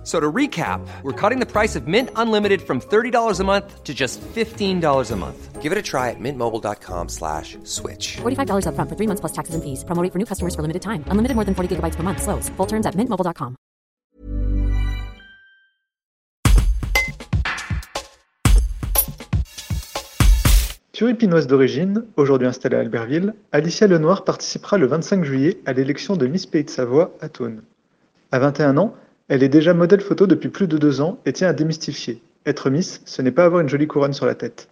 F- So to recap, we're cutting the price of Mint Unlimited from $30 a month to just $15 a month. Give it a try at mintmobile.com slash switch. $45 upfront for three months plus taxes and fees. Promo rate for new customers for limited time. Unlimited more than 40 gigabytes per month. Slows. Full terms at mintmobile.com. Turipinoise d'origine, aujourd'hui installée à Albertville, Alicia Lenoir participera le 25 juillet à l'élection de Miss Pays de Savoie à Thônes. À 21 ans, elle est déjà modèle photo depuis plus de deux ans et tient à démystifier. Être Miss, ce n'est pas avoir une jolie couronne sur la tête.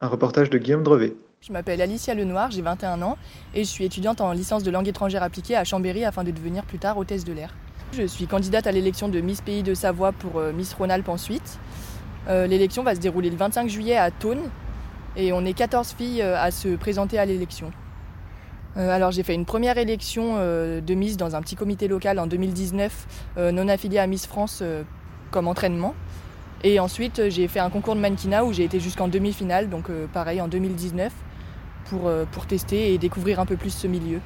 Un reportage de Guillaume Drevet. Je m'appelle Alicia Lenoir, j'ai 21 ans et je suis étudiante en licence de langue étrangère appliquée à Chambéry afin de devenir plus tard hôtesse de l'air. Je suis candidate à l'élection de Miss Pays de Savoie pour euh, Miss Rhône-Alpes ensuite. Euh, l'élection va se dérouler le 25 juillet à Thônes et on est 14 filles euh, à se présenter à l'élection. Euh, alors j'ai fait une première élection euh, de Miss dans un petit comité local en 2019 euh, non affilié à Miss France comme entraînement. Et ensuite j'ai fait un concours de mannequinat où j'ai été jusqu'en demi-finale, donc pareil en 2019 pour, tester et découvrir un peu plus ce milieu.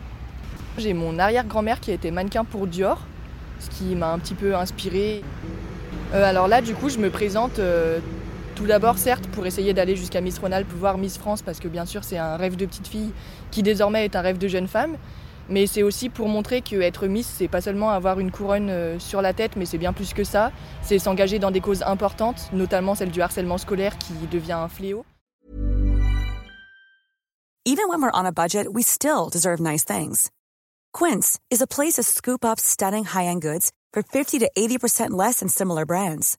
J'ai mon arrière-grand-mère qui a été mannequin pour Dior, ce qui m'a un petit peu inspirée. Alors là, du coup, je me présente tout d'abord, certes, pour essayer d'aller jusqu'à Miss Rhône-Alpes, voir Miss France, parce que bien sûr, c'est un rêve de petite fille qui désormais est un rêve de jeune femme. Mais c'est aussi pour montrer que être Miss, c'est pas seulement avoir une couronne euh, sur la tête, mais c'est bien plus que ça. C'est s'engager dans des causes importantes, notamment celle du harcèlement scolaire qui devient un fléau. Even when we're on a budget, we still deserve nice things. Quince is a place to scoop up stunning high-end goods for 50 to 80% less than similar brands.